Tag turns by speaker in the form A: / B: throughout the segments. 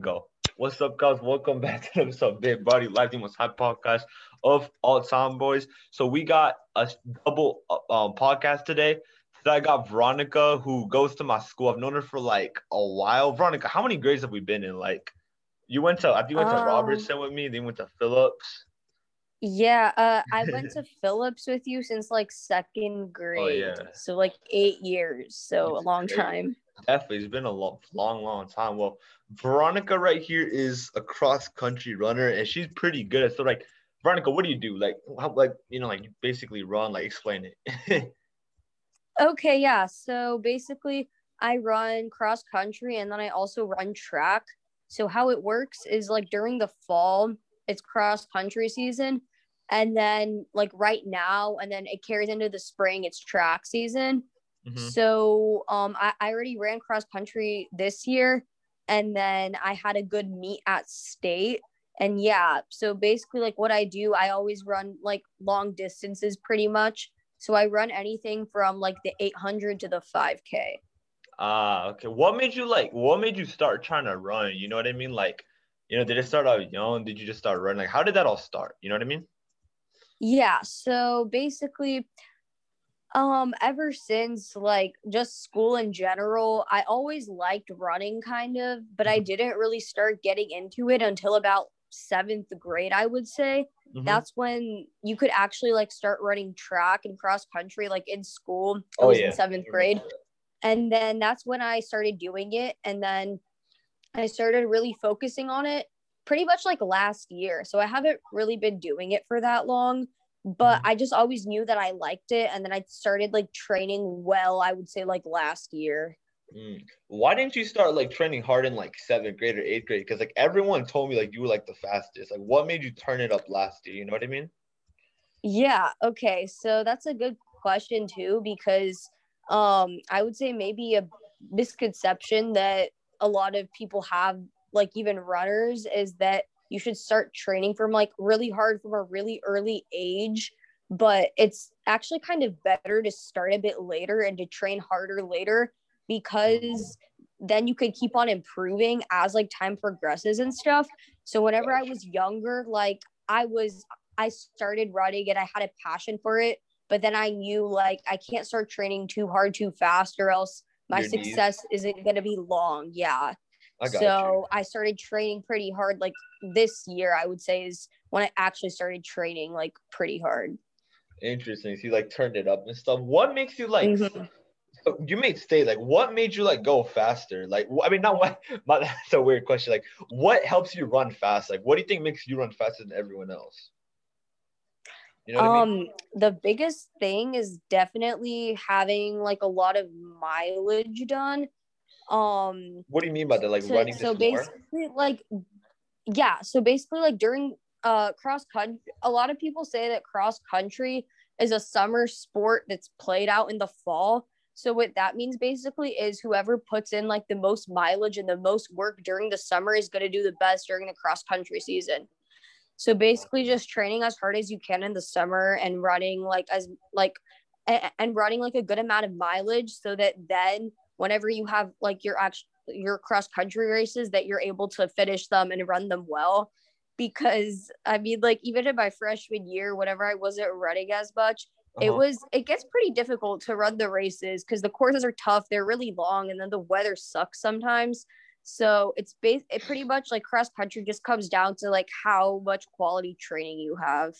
A: go. What's up, guys? Welcome back to the Big Body Live, the most high podcast of all time, boys. So we got a double uh, um, podcast today. Today I got Veronica, who goes to my school. I've known her for like a while. Veronica, how many grades have we been in? Like, you went to, I think you went to
B: Um,
A: Robertson with me, then you went to Phillips.
B: Yeah, uh, I went to Phillips with you since like second grade.
A: Oh, yeah.
B: So like eight years. So a long
A: great.
B: time.
A: Definitely, it's been a long, long, long time. Well, Veronica right here is a cross country runner, and she's pretty good. So, like, Veronica, what do you do? Like, how, like, you know, like, you basically run. Like, explain it.
B: Okay, yeah. So basically, I run cross country and then I also run track. So how it works is like during the fall, it's cross country season. And then like right now, and then it carries into the spring, it's track season.
A: Mhm.
B: So um I, I already ran cross country this year and then I had a good meet at state. And yeah, so basically like what I do, I always run like long distances pretty much. So I run anything from like the 800 to the 5K.
A: Ah, okay. What made you like? What made you start trying to run? You know what I mean? Like, you know, did it start out young? Did you just start running? Like, how did that all start? You know what I mean?
B: Yeah, so basically um ever since like just school in general, I always liked running kind of, but I didn't really start getting into it until about 7th grade, I would say.
A: Mhm.
B: That's when you could actually like start running track and cross country like in school. It
A: Oh,
B: was
A: yeah.
B: in 7th grade. And then that's when I started doing it and then I started really focusing on it pretty much like last year. So I haven't really been doing it for that long, but
A: Mhm.
B: I just always knew that I liked it. And then I started like training well, I would say like last year.
A: Mm. Why didn't you start like training hard in like seventh grade or eighth grade? Because like everyone told me like you were like the fastest. Like, what made you turn it up last year? You know what I mean?
B: Yeah, okay. So that's a good question too, because um I would say maybe a misconception that a lot of people have, like even runners, is that you should start training from like really hard from a really early age. But it's actually kind of better to start a bit later and to train harder later because then you could keep on improving as like time progresses and stuff. So whenever I was younger, like I was I started running and I had a passion for it, but then I knew like I can't start training too hard too fast or else my
A: Your knees.
B: success isn't going to be long. Yeah.
A: I got
B: So I started training pretty hard like this year I would say is when I actually started training like pretty hard.
A: Interesting. So you like turned it up and stuff. What makes you like?
B: Mhm.
A: so You made stay Like, what made you like go faster? Like, I mean, not what. That's a weird question. Like, what helps you run fast? Like, what do you think makes you run faster than everyone else? You know what I mean?
B: um the biggest thing is definitely having like a lot of mileage done. Um
A: What do you mean by that? Like
B: so,
A: running
B: so basically like yeah so basically like during uh cross country a lot of people say that cross country is a summer sport that's played out in the fall. So what that means basically is whoever puts in like the most mileage and the most work during the summer is going to do the best during the cross country season. So basically just training as hard as you can in the summer and running like as like and running like a good amount of mileage so that then whenever you have like your actual your cross country races that you're able to finish them and run them well because i mean like even in my freshman year whenever i wasn't running as much it
A: Uh-huh.
B: was it gets pretty difficult to run the races because the courses are tough they're really long and then the weather sucks sometimes so it's bas- it pretty much like cross country just comes down to like how much quality training you have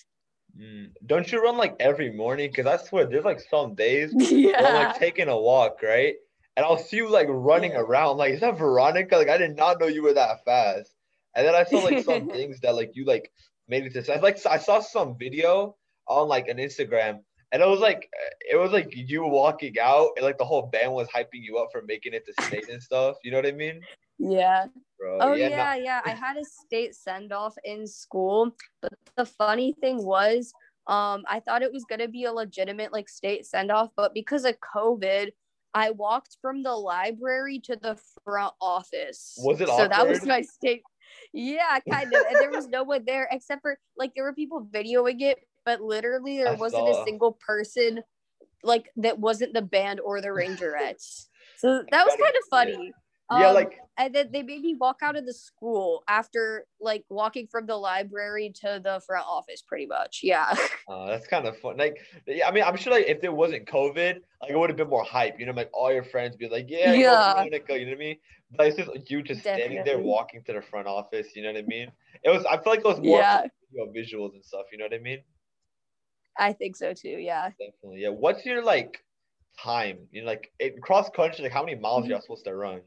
A: Mm. Don't you run like every morning? Because I swear there's like some days
B: yeah
A: like taking a walk, right? And I'll see you like running
B: Yeah.
A: around. Like, is that Veronica? Like, I did not know you were that fast. And then I saw like some things that like you like made it to. I like I saw some video on like an Instagram, and it was like it was like you walking out, and like the whole band was hyping you up for making it to state and stuff. You know what I mean,
B: yeah
A: bro?
B: Oh
A: no-
B: yeah, yeah. I had a state send off in school, but the funny thing was, um, I thought it was gonna be a legitimate like state send off, but because of COVID, I walked from the library to the front office.
A: Was it
B: so that was my state. Yeah, kind of. and there was no one there except for like there were people videoing it, but literally there
A: I
B: wasn't
A: saw.
B: a single person like that wasn't the band or the Rangerettes. So that was kind of funny.
A: yeah,
B: Um,
A: like
B: and then they made me walk out of the school after like walking from the library to the front office pretty much yeah
A: uh, that's kind of fun. Like, yeah, I mean, I'm sure like if there wasn't COVID, like it would have been more hype. You know, like all your friends be like, yeah,
B: Yeah.
A: yeah. Monica, you know what I mean? But it's just like, you just standing there walking to the front office. You know what I mean? It was. I feel like it was more
B: yeah
A: visuals and stuff. You know what I mean?
B: i think so too yeah
A: Definitely. Yeah. What's your like time? You know, like in cross country. Like how many miles you're supposed to run?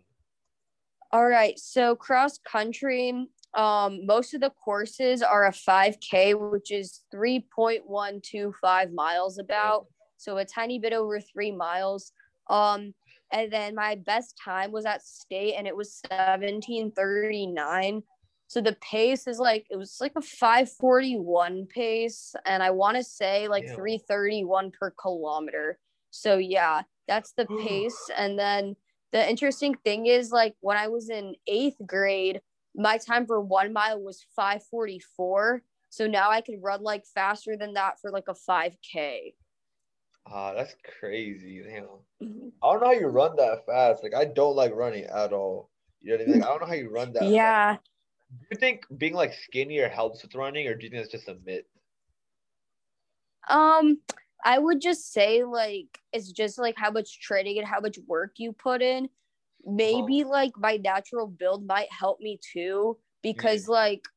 B: All right so cross country um most of the courses are a 5k which is 3.125 miles about so a tiny bit over three miles. Um and then my best time was at state and it was 1739 so the pace is like it was like a 541 pace and i want to say like
A: Damn.
B: 331 per kilometer. So yeah that's the pace and then the interesting thing is like when i was in eighth grade my time for one mile was 544 so now i could run like faster than that for like a 5k
A: Ah, that's crazy. Damn.
B: Mhm.
A: I don't know how you run that fast. Like I don't like running at all. You know what I mean? Like, I don't know how you run that. fast.
B: yeah
A: Do you think being like skinnier helps with running, or do you think it's just a myth?
B: Um, I would just say like it's just like how much training and how much work you put in. Maybe like my natural build might help me too because like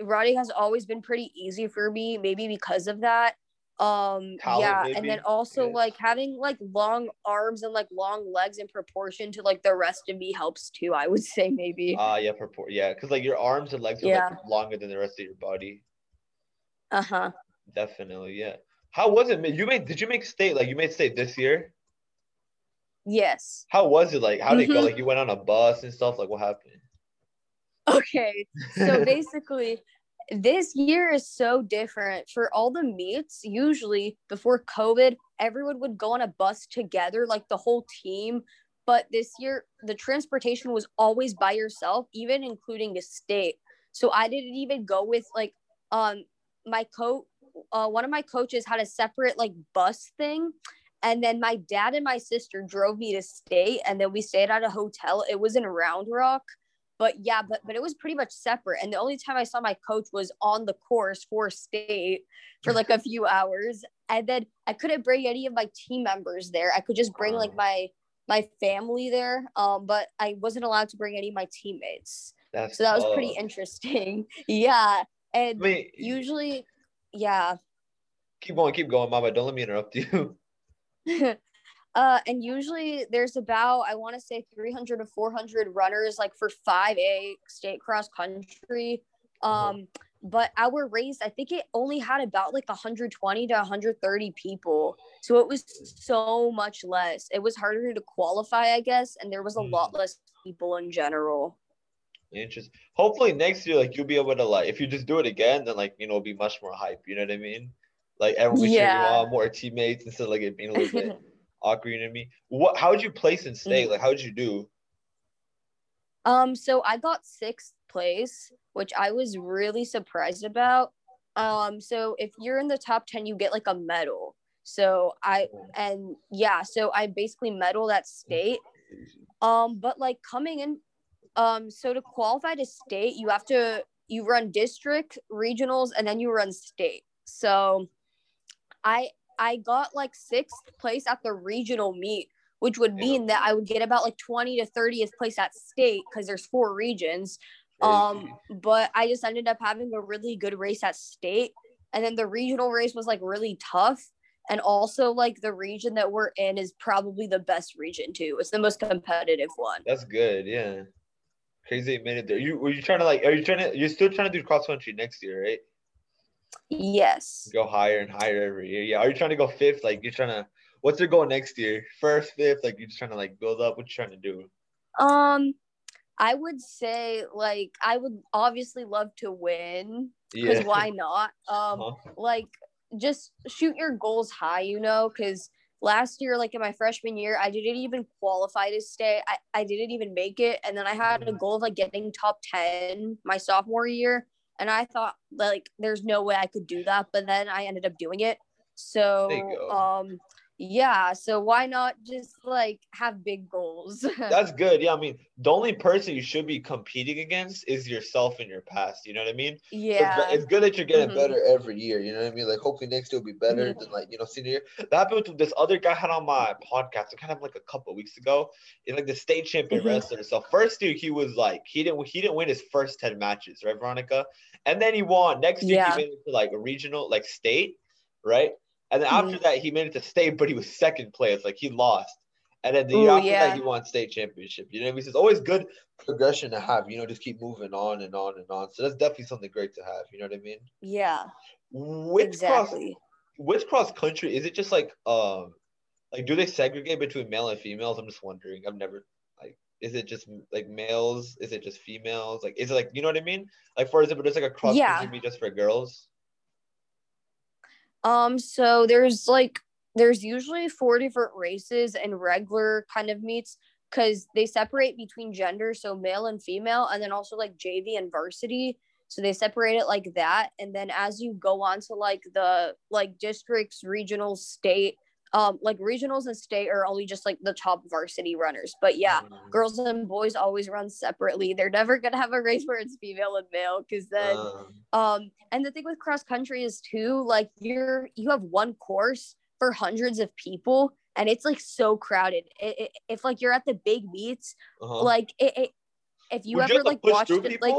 B: running has always been pretty easy for me, maybe because of that. Um
A: Talent,
B: yeah,
A: maybe,
B: and then also
A: yes.
B: like having like long arms and like long legs in proportion to like the rest of me helps too, I would say maybe.
A: Ah, yeah, purport. Yeah, because like your arms and legs are
B: Yeah.
A: like longer than the rest of your body.
B: Uh-huh.
A: Definitely, yeah. How was it? You made? Did you make state? Like you made state this year?
B: Yes.
A: How was it? Like how did it go?
B: Mhm.
A: Like you went on a bus and stuff. Like what happened?
B: Okay. So basically, this year is so different. For all the meets, usually before COVID, everyone would go on a bus together, like the whole team. But this year, the transportation was always by yourself, even including a state. So I didn't even go with like um my coach. Uh, one of my coaches had a separate like bus thing, and then my dad and my sister drove me to state, and then we stayed at a hotel. It was in Round Rock but yeah but but it was pretty much separate and the only time i saw my coach was on the course for state for like a few hours and then i couldn't bring any of my team members there. I could just bring like my my family there um but i wasn't allowed to bring any of my teammates.
A: That's
B: so that was pretty interesting. Yeah and
A: mean,
B: usually yeah
A: keep going, keep going, Mama. Don't let me interrupt you.
B: uh, and usually there's about I want to say 300 to 400 runners like for 5A state cross country. Um,
A: Uh-huh.
B: but our race I think it only had about like 120 to 130 people, so it was so much less. It was harder to qualify, I guess, and there was a
A: Mm.
B: lot less people in general.
A: Interesting. Hopefully next year, like you'll be able to like, if you just do it again, then like you know, it'll be much more hype. You know what I mean? Like everyone you
B: Yeah.
A: on, more teammates instead of like it being a little bit awkward. You know what I mean? What? How would you place in state?
B: Mhm.
A: Like, how would you do?
B: Um, so I got sixth place, which I was really surprised about. Um, so if you're in the top 10, you get like a medal. So I and yeah, so I basically medal that state. Um, but like coming in, um, so to qualify to state, you have to you run district, regionals, and then you run state. So I I got like sixth place at the regional meet, which would
A: Yeah.
B: mean that I would get about like 20 to 30th place at state because there's four regions. Um, but I just ended up having a really good race at state. And then the regional race was like really tough. And also like the region that we're in is probably the best region too. It's the most competitive one.
A: That's good. Yeah. Crazy it there. You were you trying to like? Are you trying to? You're still trying to do cross country next year, right?
B: Yes.
A: Go higher and higher every year. Yeah. Are you trying to go fifth? Like you're trying to. What's your goal next year? First, fifth? Like you're just trying to like build up. What you trying to do?
B: Um, I would say like I would obviously love to win because
A: Yeah.
B: why not? Um,
A: Uh-huh.
B: like just shoot your goals high, you know, because last year, like in my freshman year, I didn't even qualify to stay. I, I didn't even make it. And then I had a goal of like getting top 10 my sophomore year. And I thought like there's no way I could do that. But then I ended up doing it. So
A: There you go.
B: um yeah so why not just like have big goals
A: That's good. Yeah, I mean, the only person you should be competing against is yourself in your past. You know what I mean? So it's,
B: yeah
A: it's good that you're getting
B: Mhm.
A: better every year. You know what I mean? Like hopefully next year will be better
B: Mhm.
A: than like you know senior year. That happened with this other guy I had on my podcast. Kind of like a couple of weeks ago. In like the state champion
B: Mhm.
A: wrestler. So first year he was like he didn't he didn't win his first ten matches, right, Veronica? And then he won. Next year
B: Yeah.
A: he made it to like a regional, like state, right? And then after that he made it to state, but he was second place. Like he lost. And then the year
B: Ooh,
A: after
B: yeah.
A: that he won state championship. You know what I mean? It's always good progression to have. You know, just keep moving on and on and on. So that's definitely something great to have. You know what I mean?
B: yeah
A: Which cross
B: exactly
A: which cross country is it just like um like do they segregate between male and females? I'm just wondering. I've never like is it just like males? Is it just females? Like is it like you know what I mean? Like for example, there's like a cross
B: Yeah.
A: country just for girls.
B: Um, so there's like there's usually four different races and regular kind of meets because they separate between gender, so male and female, and then also like JV and varsity. So they separate it like that. And then as you go on to like the like districts, regional, state, um, like regionals and state are only just like the top varsity runners. But yeah,
A: Mm.
B: girls and boys always run separately. They're never gonna have a race where it's female and male because then
A: Um,
B: um, and the thing with cross country is too, like you're you have one course for hundreds of people, and it's like so crowded. It, it, if like you're at the big meets,
A: uh-huh.
B: like it, if you
A: Would
B: ever
A: to
B: like watched it, like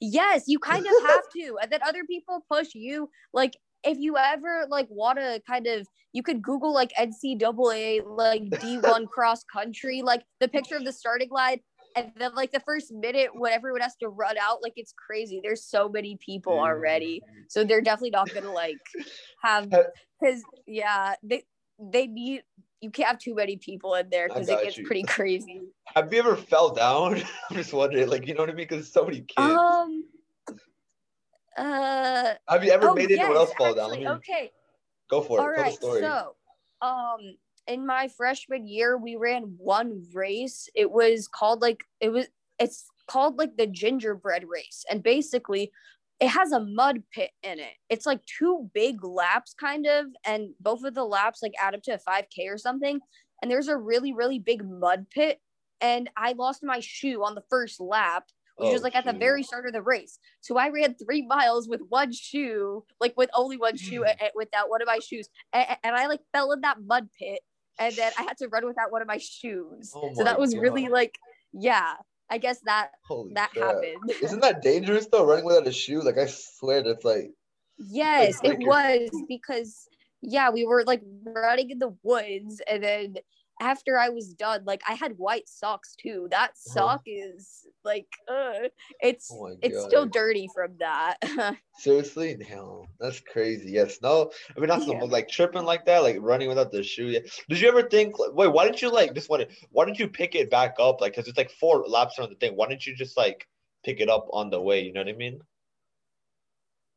B: yes, you kind of have to, and then other people push you. Like if you ever like want to kind of, you could Google like NCAA like D1 cross country, like the picture of the starting line. And then, like the first minute, when everyone has to run out, like it's crazy. There's so many people already, so they're definitely not gonna like have because yeah, they they need you can't have too many people in there because it gets
A: you.
B: pretty crazy.
A: Have you ever fell down? I'm just wondering, like you know what I mean? Because so many kids.
B: Um. Uh.
A: Have you ever
B: oh,
A: made anyone else fall down?
B: Actually,
A: me
B: Okay.
A: go for it.
B: All
A: Tell
B: right. So, um, in my freshman year, we ran one race. It was called like it was. It's called like the gingerbread race, and basically, it has a mud pit in it. It's like two big laps, kind of, and both of the laps like add up to a five k or something. And there's a really really big mud pit, and I lost my shoe on the first lap which
A: Oh,
B: was like at the very start of the race. So I ran three miles with one shoe, like with only one shoe,
A: Mm.
B: a- a- without one of my shoes, and, and I like fell in that mud pit, and then I had to run without one of my shoes.
A: Oh
B: so that was really like, yeah, I guess that
A: Holy
B: that
A: crap.
B: happened.
A: Isn't that dangerous though? Running without a shoe? Like I swear that's like
B: Yes,
A: Like
B: it was because yeah, we were like running in the woods and then after I was done, like I had white socks too. That
A: Uh-huh.
B: sock is like uh it's
A: Oh
B: it's still dirty from that.
A: seriously, no, that's crazy. Yes, no. I mean, that's
B: Yeah.
A: the like tripping like that, like running without the shoe. Yeah. Did you ever think? Wait, why didn't you like just want it? Why didn't you pick it back up? Like, cause it's like four laps around the thing. Why didn't you just like pick it up on the way? You know what I mean?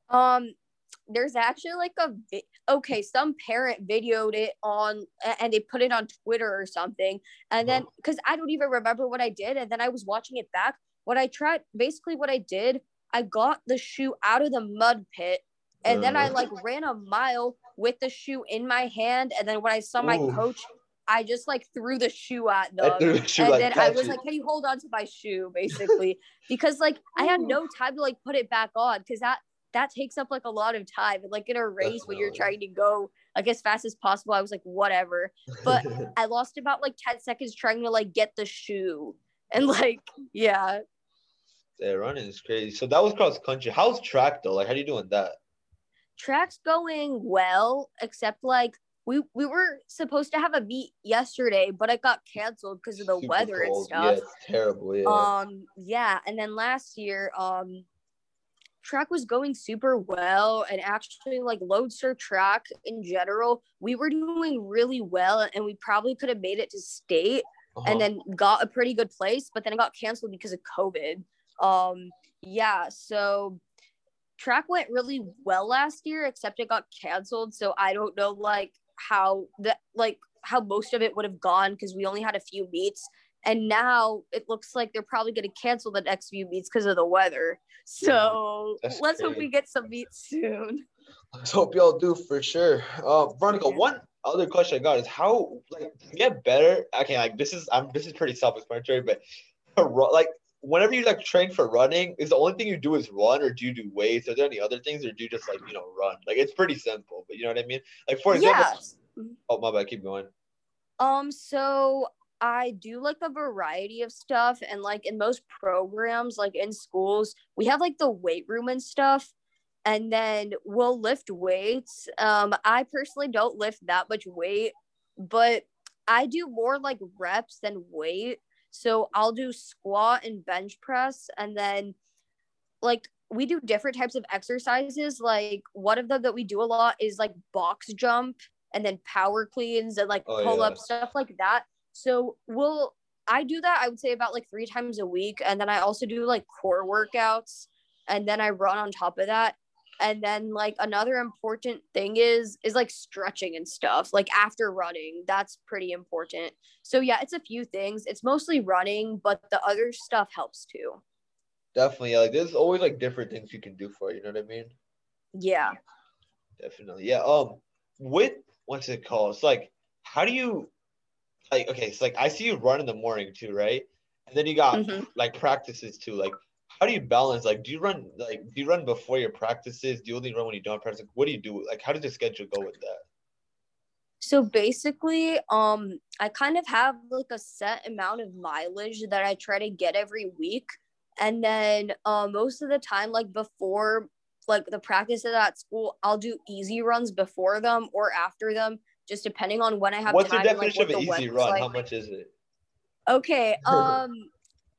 B: um there's actually like a vi- okay some parent videoed it on and they put it on twitter or something and then
A: Uh-huh.
B: because i don't even remember what i did and then i was watching it back what i tried basically what i did i got the shoe out of the mud pit and then i
A: Uh.
B: like ran a mile with the shoe in my hand and then when i saw my coach i just like threw the shoe at them
A: the shoe
B: and
A: like
B: then I was
A: it.
B: like, "Can you hold on to my shoe?" Basically, because like I had no time to like put it back on because that that takes up like a lot of time. And like in a race when you're trying to go like as fast as possible, I was like, "Whatever." But I lost about like ten seconds trying to like get the shoe, and like yeah,
A: yeah, running is crazy. So that was cross country. How's track though? Like, how are you doing that?
B: track's going well, except like. We, we were supposed to have a meet yesterday, but it got canceled because of the
A: Super
B: weather and stuff.
A: Yeah, it's terrible. Yeah.
B: Um, yeah, and then last year, um, track was going super well, and actually, like Lodestar track in general, we were doing really well, and we probably could have made it to state,
A: Uh-huh.
B: and then got a pretty good place, but then it got canceled because of COVID. Um, yeah, so track went really well last year, except it got canceled, so I don't know like how that like how most of it would have gone because we only had a few meets and now it looks like they're probably going to cancel the next few meets because of the weather. So
A: That's
B: let's hope we get some meets soon.
A: Let's hope y'all do for sure. Uh, Veronica,
B: Yeah.
A: one other question I got is how like to get better. Okay, like this is I'm this is pretty self-explanatory, but like whenever you like train for running, is the only thing you do is run, or do you do weights? Are there any other things, or do you just like you know run? Like it's pretty simple, but you know what I mean. Like for example, yeah. oh my bad, keep going.
B: Um, so I do like a variety of stuff, and like in most programs, like in schools, we have like the weight room and stuff, and then we'll lift weights. Um, I personally don't lift that much weight, but I do more like reps than weight. So I'll do squat and bench press, and then like we do different types of exercises. Like one of them that we do a lot is like box jump and then power cleans and like oh, pull up stuff like that. So we'll I do that I would say about like three times a week, and then I also do like core workouts, and then I run on top of that. And then like another important thing is is like stretching and stuff like after running that's pretty important. So yeah it's a few things. It's mostly running but the other stuff helps too.
A: Definitely yeah, like there's always like different things you can do for it you know what i mean?
B: Yeah.
A: Definitely yeah um with what's it called? It's like how do you like okay it's like i see you run in the morning too right and then you got mm-hmm. like practices too like how do you balance? Like, do you run like do you run before your practices? Do you only run when you don't practice? Like, what do you do? Like, how does your schedule go with that?
B: So basically, um, I kind of have like a set amount of mileage that I try to get every week, and then uh, most of the time, like before like the practices at school, I'll do easy runs before them or after them, just depending on when I have
A: What's
B: time.
A: What's the definition like, of an easy run? Like. How much is it?
B: Okay. Um.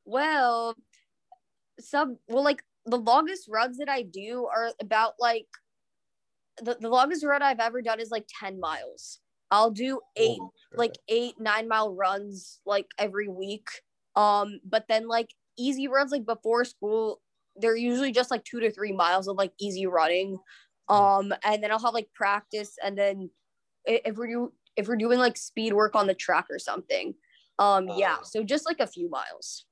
B: well, some well like the longest runs that I do are about like the, the longest run I've ever done is like 10 miles. I'll do eight like eight, nine mile runs like every week. Um, but then like easy runs like before school, they're usually just like two to three miles of like easy running. Hmm. Um, and then I'll have like practice and then if we're do if we're doing like speed work on the track or something. Um, yeah, uh. so just like a few miles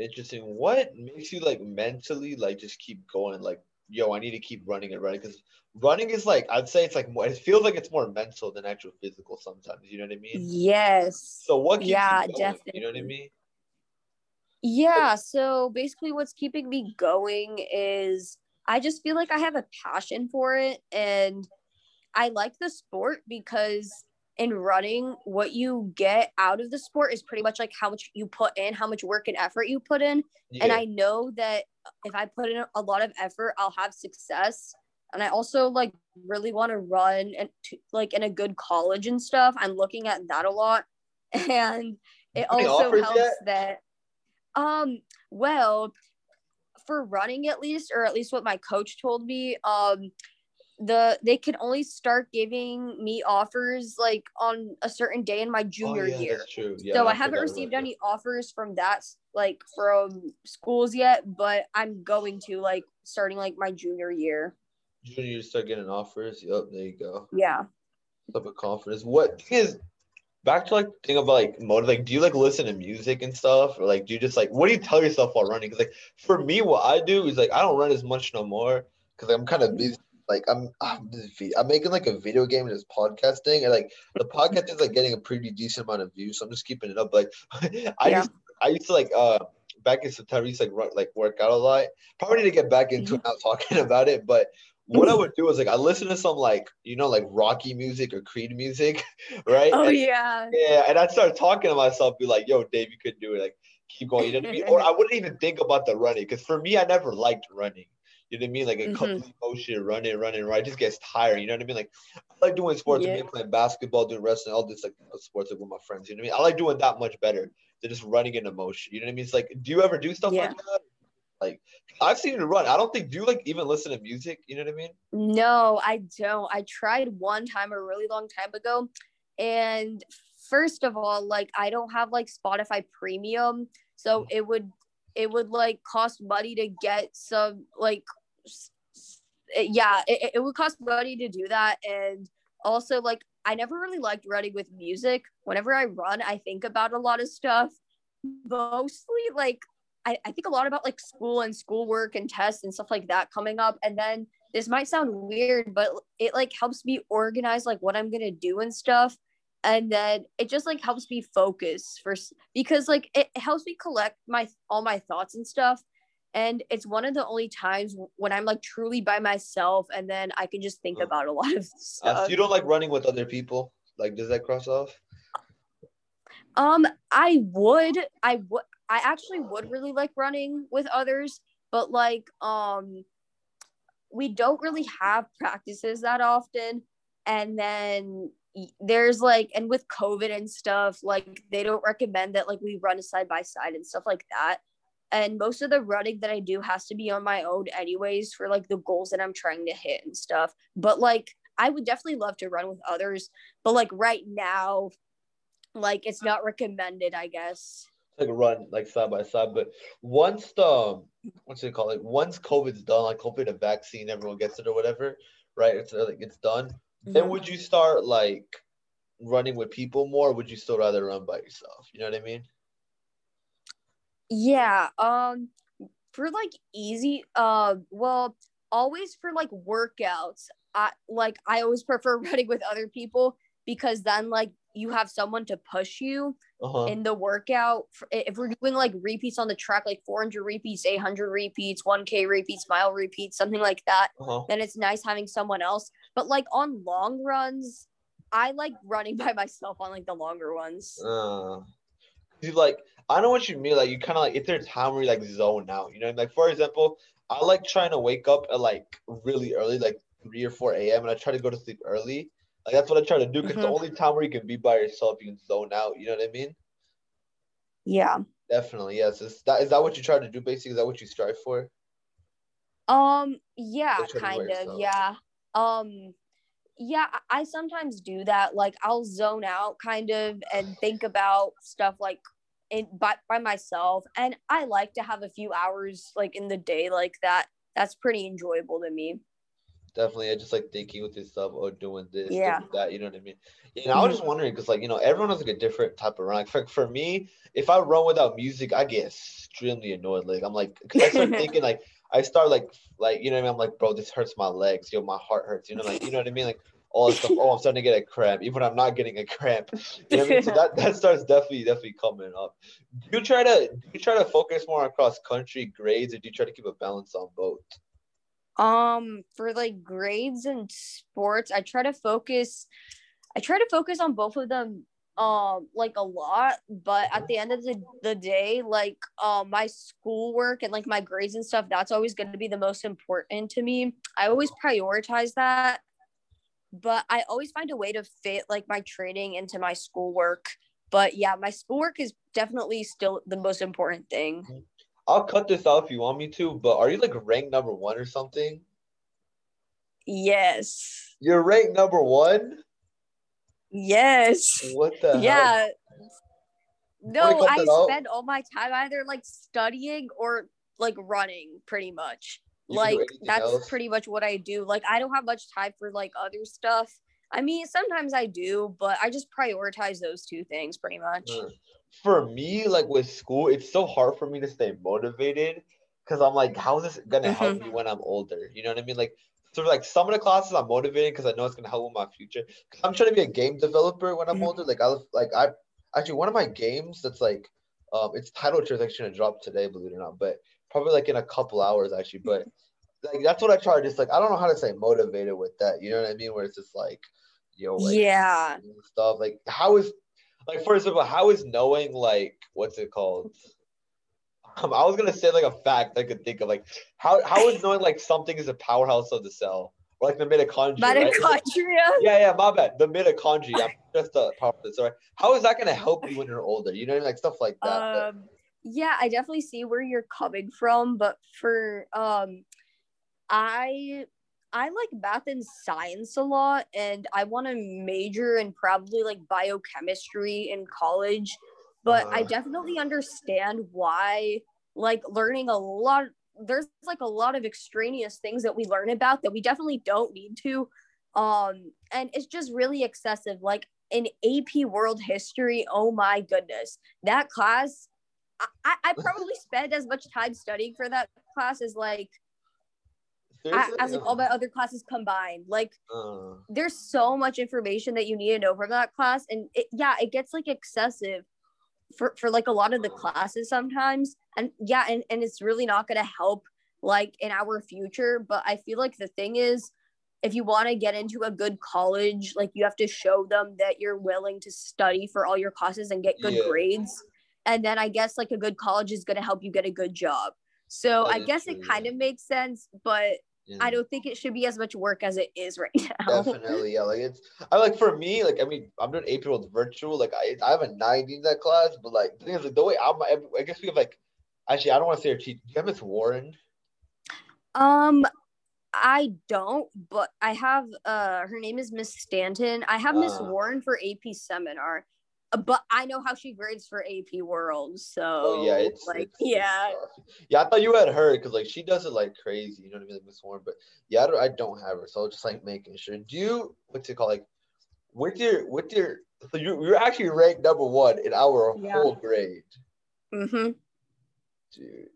A: interesting. What makes you like mentally like just keep going? Like, yo, I need to keep running and running because running is like I'd say it's like more. It feels like it's more mental than actual physical sometimes. You know what I mean?
B: Yes.
A: So what? yeah, you definitely. You know what I mean?
B: Yeah. So basically, what's keeping me going is I just feel like I have a passion for it and I like the sport because in running, what you get out of the sport is pretty much like how much you put in, how much work and effort you put in. Yeah. And I know that if I put in a lot of effort, I'll have success. And I also like really want to run and like in a good college and stuff. I'm looking at that a lot. And it Any also helps yet? that um well for running at least or at least what my coach told me um the they can only start giving me offers like on a certain day in my oh, junior oh, yeah, year. Yeah, so I, I haven't received any offers from that like from schools yet, but I'm going to like starting like my junior year.
A: Junior year start getting offers. Yep, there you go.
B: Yeah.
A: Type of confidence. What is back to like thing about like motive like do you like listen to music and stuff or like do you just like what do you tell yourself while running because like for me what i do is like i don't run as much no more because i'm kind of mm-hmm. busy like I'm I'm, I'm making like a video game and this podcasting and like the podcast is like getting a pretty decent amount of views so i'm just keeping it up like i yeah. used i used to like uh back in september used to like run, like work out a lot probably need to get back into mm-hmm. it now talking about it but what I would do is like I listen to some like you know like Rocky music or Creed music, right?
B: Oh
A: and,
B: yeah.
A: Yeah, and I'd start talking to myself, be like, "Yo, Dave, you could do it." Like, keep going. You know what I mean? Or I wouldn't even think about the running because for me, I never liked running. You know what I mean? Like a mm-hmm. complete motion, running, running, right? It just gets tired. You know what I mean? Like I like doing sports. Yeah. I mean, playing basketball, doing wrestling, all this like sports like with my friends. You know what I mean? I like doing that much better than just running in motion. You know what I mean? It's like, do you ever do stuff yeah. like that? Like I've seen you run. I don't think do you like even listen to music? You know what I mean?
B: No, I don't. I tried one time a really long time ago, and first of all, like I don't have like Spotify Premium, so mm. it would it would like cost money to get some like yeah, it, it would cost money to do that. And also, like, I never really liked running with music. Whenever I run, I think about a lot of stuff. Mostly, like, I, I think a lot about like school and schoolwork and tests and stuff like that coming up. And then this might sound weird, but it like helps me organize like what I'm gonna do and stuff. And then it just like helps me focus for because like it helps me collect my all my thoughts and stuff. And it's one of the only times when I'm like truly by myself and then I can just think oh. about a lot of stuff. Uh,
A: so you don't like running with other people? Like does that cross off?
B: Um, I would, I would, I actually would really like running with others, but like, um, we don't really have practices that often. And then there's like, and with COVID and stuff, like they don't recommend that like we run side by side and stuff like that. And most of the running that I do has to be on my own, anyways, for like the goals that I'm trying to hit and stuff. But like, I would definitely love to run with others, but like right now, like it's not recommended, I guess.
A: Like a run like side by side, but once the what's it called? Like once COVID's done, like hopefully the vaccine, everyone gets it or whatever, right? It's like it's done. Mm-hmm. Then would you start like running with people more? would you still rather run by yourself? You know what I mean?
B: Yeah. Um. For like easy. Uh. Well, always for like workouts. I like I always prefer running with other people because then like you have someone to push you uh-huh. in the workout. If we're doing like repeats on the track, like 400 repeats, 800 repeats, 1K repeats, mile repeats, something like that, uh-huh. then it's nice having someone else. But like on long runs, I like running by myself on like the longer ones. Uh,
A: you like, I know what you mean. Like, you kind of like, if there's time where you like zone out, you know, like for example, I like trying to wake up at like really early, like 3 or 4 a.m. and I try to go to sleep early like that's what I try to do because mm-hmm. the only time where you can be by yourself, you can zone out. You know what I mean?
B: Yeah.
A: Definitely, yes. Is that is that what you try to do? Basically, is that what you strive for?
B: Um. Yeah. Kind of. Yeah. Um. Yeah. I sometimes do that. Like I'll zone out, kind of, and think about stuff like in by by myself. And I like to have a few hours like in the day like that. That's pretty enjoyable to me
A: definitely. I just like thinking with yourself or doing this, yeah. doing that. You know what I mean? Yeah, I was mm-hmm. just wondering because like you know everyone has like a different type of run. Like for, for me, if I run without music, I get extremely annoyed. Like I'm like, cause I start thinking like I start like like you know what I mean? I'm like, bro, this hurts my legs. Yo, my heart hurts. You know, like you know what I mean? Like all this stuff. Oh, I'm starting to get a cramp, even I'm not getting a cramp. You know I mean? So that, that starts definitely definitely coming up. Do you try to do you try to focus more on cross country grades, or do you try to keep a balance on both?
B: Um, for like grades and sports, I try to focus. I try to focus on both of them um like a lot but at the end of the, the day like um my schoolwork and like my grades and stuff that's always going to be the most important to me i always prioritize that but i always find a way to fit like my training into my schoolwork but yeah my schoolwork is definitely still the most important thing.
A: I'll cut this out if you want me to, but are you like ranked number one or something?
B: Yes.
A: You're ranked number one?
B: Yes.
A: What the hell?
B: Yeah. Hell? No, I spend all my time either like studying or like running pretty much. You like that's else? pretty much what I do. Like I don't have much time for like other stuff. I mean, sometimes I do, but I just prioritize those two things pretty much. Hmm
A: for me, like with school, it's so hard for me to stay motivated because I'm like, how is this gonna help mm-hmm. me when I'm older? You know what I mean? Like, so like some of the classes I'm motivated because I know it's gonna help with my future. Cause I'm trying to be a game developer when I'm mm-hmm. older. Like I like I actually one of my games that's like um its title is actually gonna drop today, believe it or not, but probably like in a couple hours actually. But like that's what I try to just like I don't know how to say motivated with that. You know what I mean? Where it's just like, yo, like,
B: yeah,
A: stuff. Like how is like first of all, how is knowing like what's it called? Um, I was gonna say like a fact I could think of like how how is knowing like something is a powerhouse of the cell or like the mitochondria.
B: Mitochondria. Right?
A: Yeah, yeah, my bad. The mitochondria. I'm just a part of Sorry. How is that gonna help you when you're older? You know, like stuff like that.
B: Um, yeah, I definitely see where you're coming from, but for um, I I like math and science a lot, and I want to major in probably like biochemistry in college. But uh, I definitely understand why, like, learning a lot. There's like a lot of extraneous things that we learn about that we definitely don't need to. Um, and it's just really excessive. Like in AP World History, oh my goodness, that class. I, I probably spent as much time studying for that class as like as, as like all my other classes combined. Like
A: Uh,
B: there's so much information that you need to know from that class and it, yeah it gets like excessive for, for like a lot of the classes sometimes and yeah and, and it's really not going to help like in our future but i feel like the thing is if you want to get into a good college like you have to show them that you're willing to study for all your classes and get good
A: Yeah.
B: grades and then i guess like a good college is going to help you get a good job so
A: That
B: i guess
A: true,
B: it kind
A: yeah.
B: of makes sense but
A: you
B: I don't think it should be as much work as it is right now.
A: Definitely, yeah. Like it's, I like for me, like I mean, I'm doing AP with virtual. Like I, I have a 90 in that class, but like the thing is, like the way I'm, I guess we have like, actually, I don't want to say her cheat. Do you have Miss Warren?
B: Um, I don't, but I have uh her name is Miss Stanton. I have Miss
A: Ah.
B: Warren for AP seminar, but I know how she grades for AP World. So
A: Oh yeah, it's
B: like
A: it's-
B: yeah,
A: yeah. I thought you had her because like she does it like crazy. You know what I mean, like Miss Warren. But yeah, I don't, I don't have her, so I was just like making sure. Do you what's it called? Like with your with your, so you you're actually ranked number one in our
B: Yeah.
A: whole grade,
B: mm-hmm.
A: dude.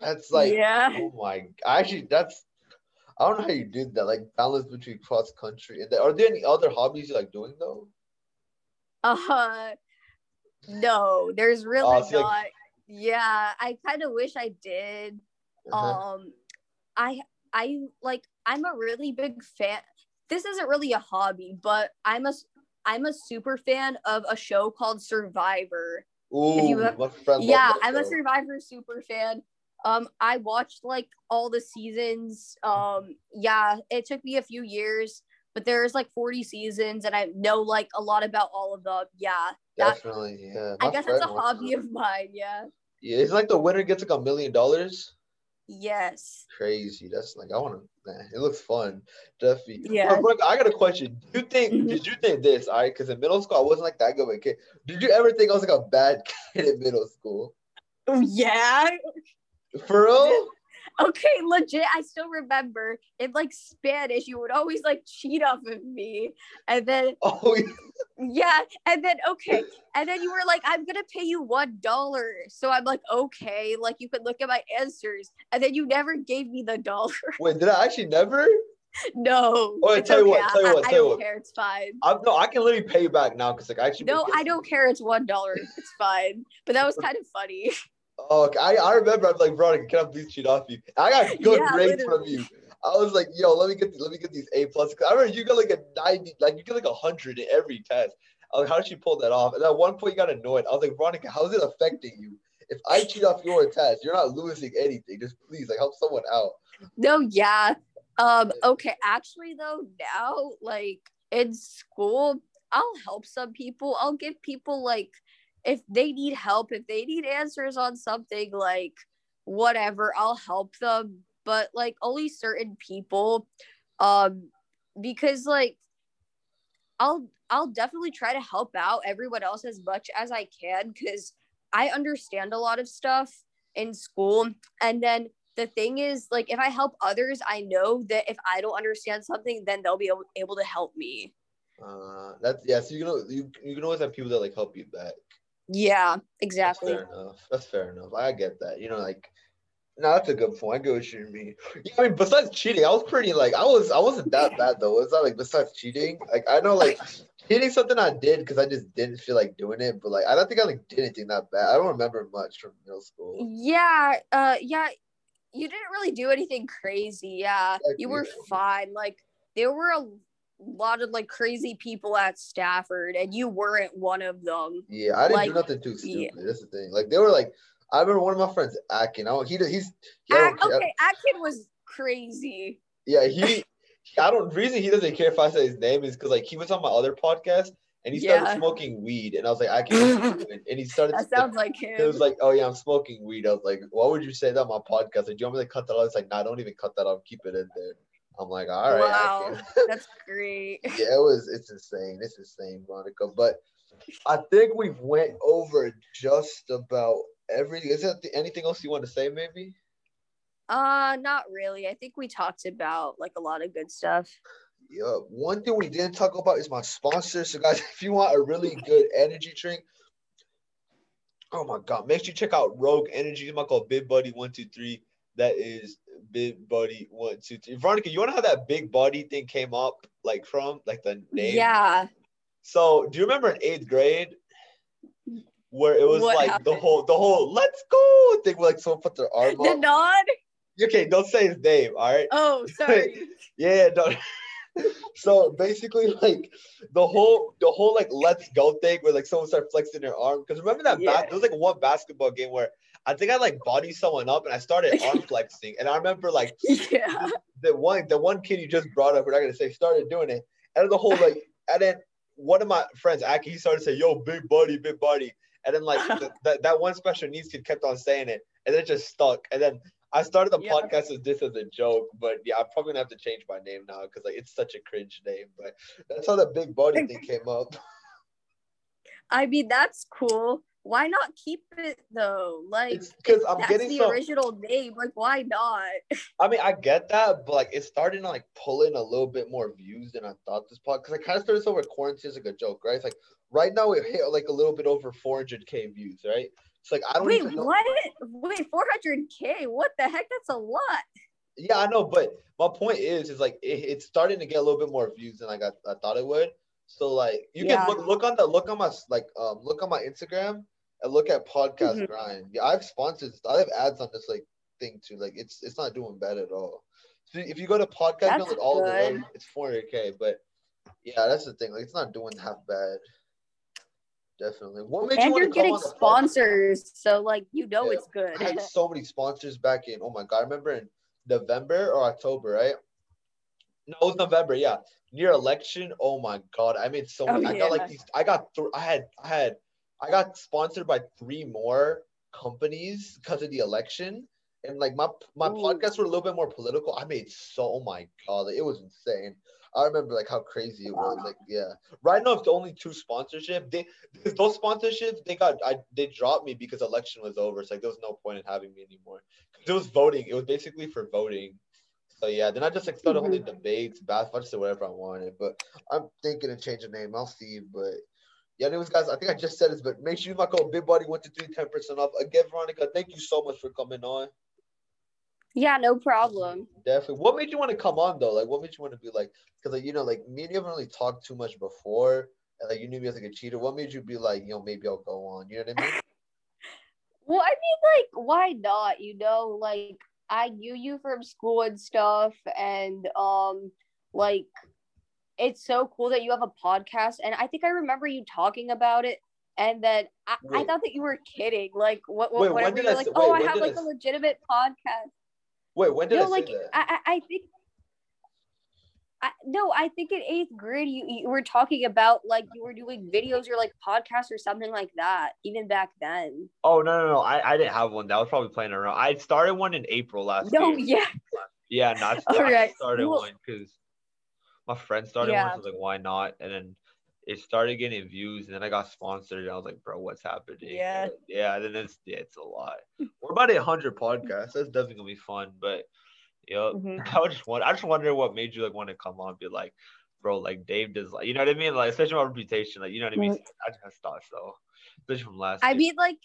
A: That's like
B: yeah.
A: Oh my! Actually, that's I don't know how you did that. Like balance between cross country and that. Are there any other hobbies you like doing though?
B: Uh, no, there's really
A: Oh,
B: not.
A: like-
B: yeah, I kind of wish I did.
A: Uh-huh.
B: um i i like i'm a really big fan this isn't really a hobby but i'm a i'm a super fan of a show called survivor
A: Ooh,
B: have- yeah i'm a survivor super fan um i watched like all the seasons um yeah it took me a few years but there's like 40 seasons and i know like a lot about all of them yeah that,
A: Definitely, yeah.
B: i guess that's a hobby of mine yeah
A: Yeah, it's like the winner gets like a million dollars.
B: yes
A: Crazy. That's like I want to. Nah, it looks fun. Definitely.
B: Yeah.
A: I got a question. Do you think?
B: Mhm.
A: Did you think this? All right, because in middle school I wasn't like that good of a kid. Did you ever think I was like a bad kid in middle school?
B: Yeah
A: For real?
B: Okay, legit. I still remember in like Spanish, you would always like cheat off of me. And then,
A: Oh, yeah.
B: yeah. And then, okay. And then you were like, I'm going to pay you $1. So I'm like, okay. Like, you could look at my answers. And then you never gave me the dollar.
A: wait. Did I actually never?
B: no.
A: Oh,
B: it's
A: tell you
B: okay.
A: what, tell you
B: I,
A: what,
B: I
A: tell
B: don't
A: what.
B: care. It's fine.
A: I'm, no, I can literally pay you back now because like I actually.
B: No, I don't care. It's $1. It's fine. But that was kind of funny.
A: Oh, okay. I, I remember. I'm like, Veronica, can I please cheat off you? I got good
B: Yeah,
A: grades from you. I was like, yo, let me get let me get these A plus. I remember you got like a 90, like you get like a hundred in every test. I was like, how did she pull that off? And at one point, you got annoyed. I was like, Veronica, how is it affecting you? If I cheat off your test, you're not losing anything. Just please, like, help someone out.
B: No, yeah. Um, okay, actually though, now like in school, I'll help some people. I'll give people like if they need help, if they need answers on something like whatever, I'll help them, but like only certain people. Um because like I'll I'll definitely try to help out everyone else as much as I can cuz I understand a lot of stuff in school and then the thing is like if i help others i know that if i don't understand something then they'll be able, able to help me
A: Uh, that's yeah. So you know, you you can always have people that like help you back.
B: Yeah
A: That's
B: exactly
A: fair enough. That's fair enough. I get that. You know, like, no, that's a good point. I get what you mean. Yeah, I mean, besides cheating, I was pretty like, I was, I wasn't that bad though. It's not like besides cheating, like I know like cheating something I did because I just didn't feel like doing it. But like, I don't think I like did anything that bad. I don't remember much from middle school.
B: yeah uh yeah you didn't really do anything crazy yeah you were fine like there were a lot of like crazy people at stafford and you weren't one of them
A: Yeah, I didn't
B: Like,
A: do nothing too
B: yeah.
A: stupid. That's the thing. Like they were like, I remember one of my friends, Akin. I he he's he,
B: okay Atkin was crazy
A: Yeah, he. I don't. Reason he doesn't care if I say his name is because like he was on my other podcast and he started
B: Yeah.
A: smoking weed and I was like, I can't. and he started.
B: that sounds like him
A: It was like, oh yeah, I'm smoking weed. I was like, why would you say that on my podcast? Like, do you want me to cut that out? It's like, nah, don't even cut that out. Keep it in there. I'm like, all right.
B: wow that's great
A: yeah, it was. It's insane. It's insane, Monica. But I think we've went over just about everything. Is there anything else you want to say? Maybe.
B: Uh, not really. I think we talked about like a lot of good stuff.
A: Yeah, one thing we didn't talk about is my sponsor. So, guys, if you want a really good energy drink, oh my god, make sure you check out Rogue Energy. My called Big Buddy One Two Three. That is Big Buddy One Two Three. Veronica, you want to how that Big Buddy thing came up, like from like the name?
B: Yeah.
A: So do you remember in eighth grade where it was
B: What
A: like the whole the whole "Let's go" thing, where like someone put their arm
B: The
A: up?
B: nod.
A: Okay, don't say his name. All right.
B: Oh, sorry.
A: Yeah, no. so basically, like the whole the whole like let's go thing where like someone started flexing their arm. Because remember that
B: Yeah.
A: there was like one basketball game where I think I like body someone up and I started arm flexing. And I remember like
B: yeah.
A: the one the one kid you just brought up, we're not gonna say started doing it. And the whole like and then one of my friends, Aki, he started saying, yo, big buddy, big buddy. And then like th- that that one special needs kid kept on saying it, and it just stuck. And then I started the
B: Yeah.
A: podcast as this as a joke, but yeah, I'm probably gonna have to change my name now because like it's such a cringe name. But that's how the big buddy thing came up.
B: I mean, that's cool. Why not keep it though? Like,
A: because I'm
B: that's
A: getting
B: the
A: some.
B: original name. Like, why not?
A: I mean, I get that, but like it's starting to like pull in a little bit more views than I thought this pod. Because I kind of started over quarantine as like a joke, right? It's like right now it hit like a little bit over 400k views, right? It's like I don't
B: Wait,
A: know.
B: what? Wait, 400k? What the heck? That's a lot.
A: Yeah, I know, but my point is, is like it, it's starting to get a little bit more views than like I, I thought it would. So like you
B: Yeah.
A: can look look on the look on my like um look on my Instagram and look at podcast
B: Mhm.
A: grind. Yeah, I have sponsors. I have ads on this like thing too. Like it's it's not doing bad at all. So if you go to podcast all of the way, it's 400k. But yeah, that's the thing. Like it's not doing half bad. Definitely. What made you
B: And you're
A: to
B: getting
A: on
B: sponsors, so like you know
A: Yeah.
B: it's good.
A: I had so many sponsors back in. Oh my god, I remember in November or October, right? No, it was November. Yeah, near election. Oh my god, I made so.
B: Oh,
A: many. I got like these. I got. Th- I had. I had. I got sponsored by three more companies because of the election, and like my my
B: Ooh.
A: podcasts were a little bit more political. I made so. Oh my god, it was insane. I remember like how crazy it was. Like yeah, right now it's only two sponsorship. They those sponsorships they got I they dropped me because election was over. It's like there was no point in having me anymore. it was voting. It was basically for voting. So yeah, then I just like started holding mm-hmm. debates, basketball, I just did whatever I wanted. But I'm thinking of changing the name. I'll see. But yeah, anyways, guys, I think I just said this, but make sure you use my code Big Body one two three ten percent off. Again, Veronica, thank you so much for coming on.
B: Yeah, no problem.
A: Definitely. What made you want to come on though? Like, what made you want to be like? Because like you know, like me and you haven't really talked too much before, and like you knew me as like a cheater. What made you be like, you know, maybe I'll go on? You know what I mean?
B: Well, I mean, like, why not? You know, like I knew you from school and stuff, and um, like, it's so cool that you have a podcast. And I think I remember you talking about it. And then I, I thought that you were kidding. Like, what?
A: Wait,
B: what
A: when
B: whenever
A: did
B: you're
A: I
B: like,
A: say-
B: oh, I have like a
A: s-
B: legitimate podcast.
A: Wait, when did
B: no,
A: I
B: like? I, I, I think. I, no, I think in eighth grade you, you were talking about like you were doing videos or like podcasts or something like that. Even back then.
A: Oh no, no, no! I, I didn't have one. That was probably playing around. I started one in April last year.
B: No,
A: year.
B: yeah,
A: Yeah, not I,
B: All
A: I
B: right.
A: started
B: Well-
A: one because my friend started
B: Yeah.
A: one. So I was like, why not? And then it started getting views, and then I got sponsored. And I was like, bro, what's happening?
B: Yeah.
A: And yeah. Then it's yeah, it's a lot. We're about at hundred podcasts. That's definitely gonna be fun. But yeah,
B: Mhm.
A: I was just wonder. I just wonder what made you like want to come on, and be like, bro, like Dave does, like you know what I mean? Like especially my reputation, like you know what I mean?
B: Mm.
A: I just thought so, especially from last.
B: I mean, like,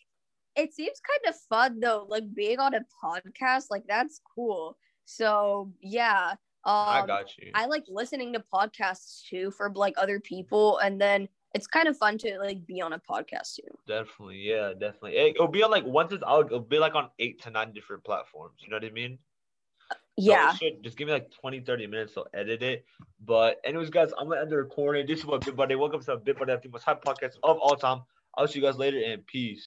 B: it seems kind of fun though, like being on a podcast, like that's cool. So yeah, um,
A: I got you.
B: I like listening to podcasts too for like other people, and then it's kind of fun to like be on a podcast too.
A: Definitely, yeah, definitely. It, will be on like once it's out, it'll be like on eight to nine different platforms. You know what I mean? So
B: Yeah,
A: should- just give me like 20, 30 minutes to edit it. But anyways, guys, I'm gonna end the recording. This is what Big Buddy. Welcome to Big Buddy, the most hype podcast of all time. I'll see you guys later and peace.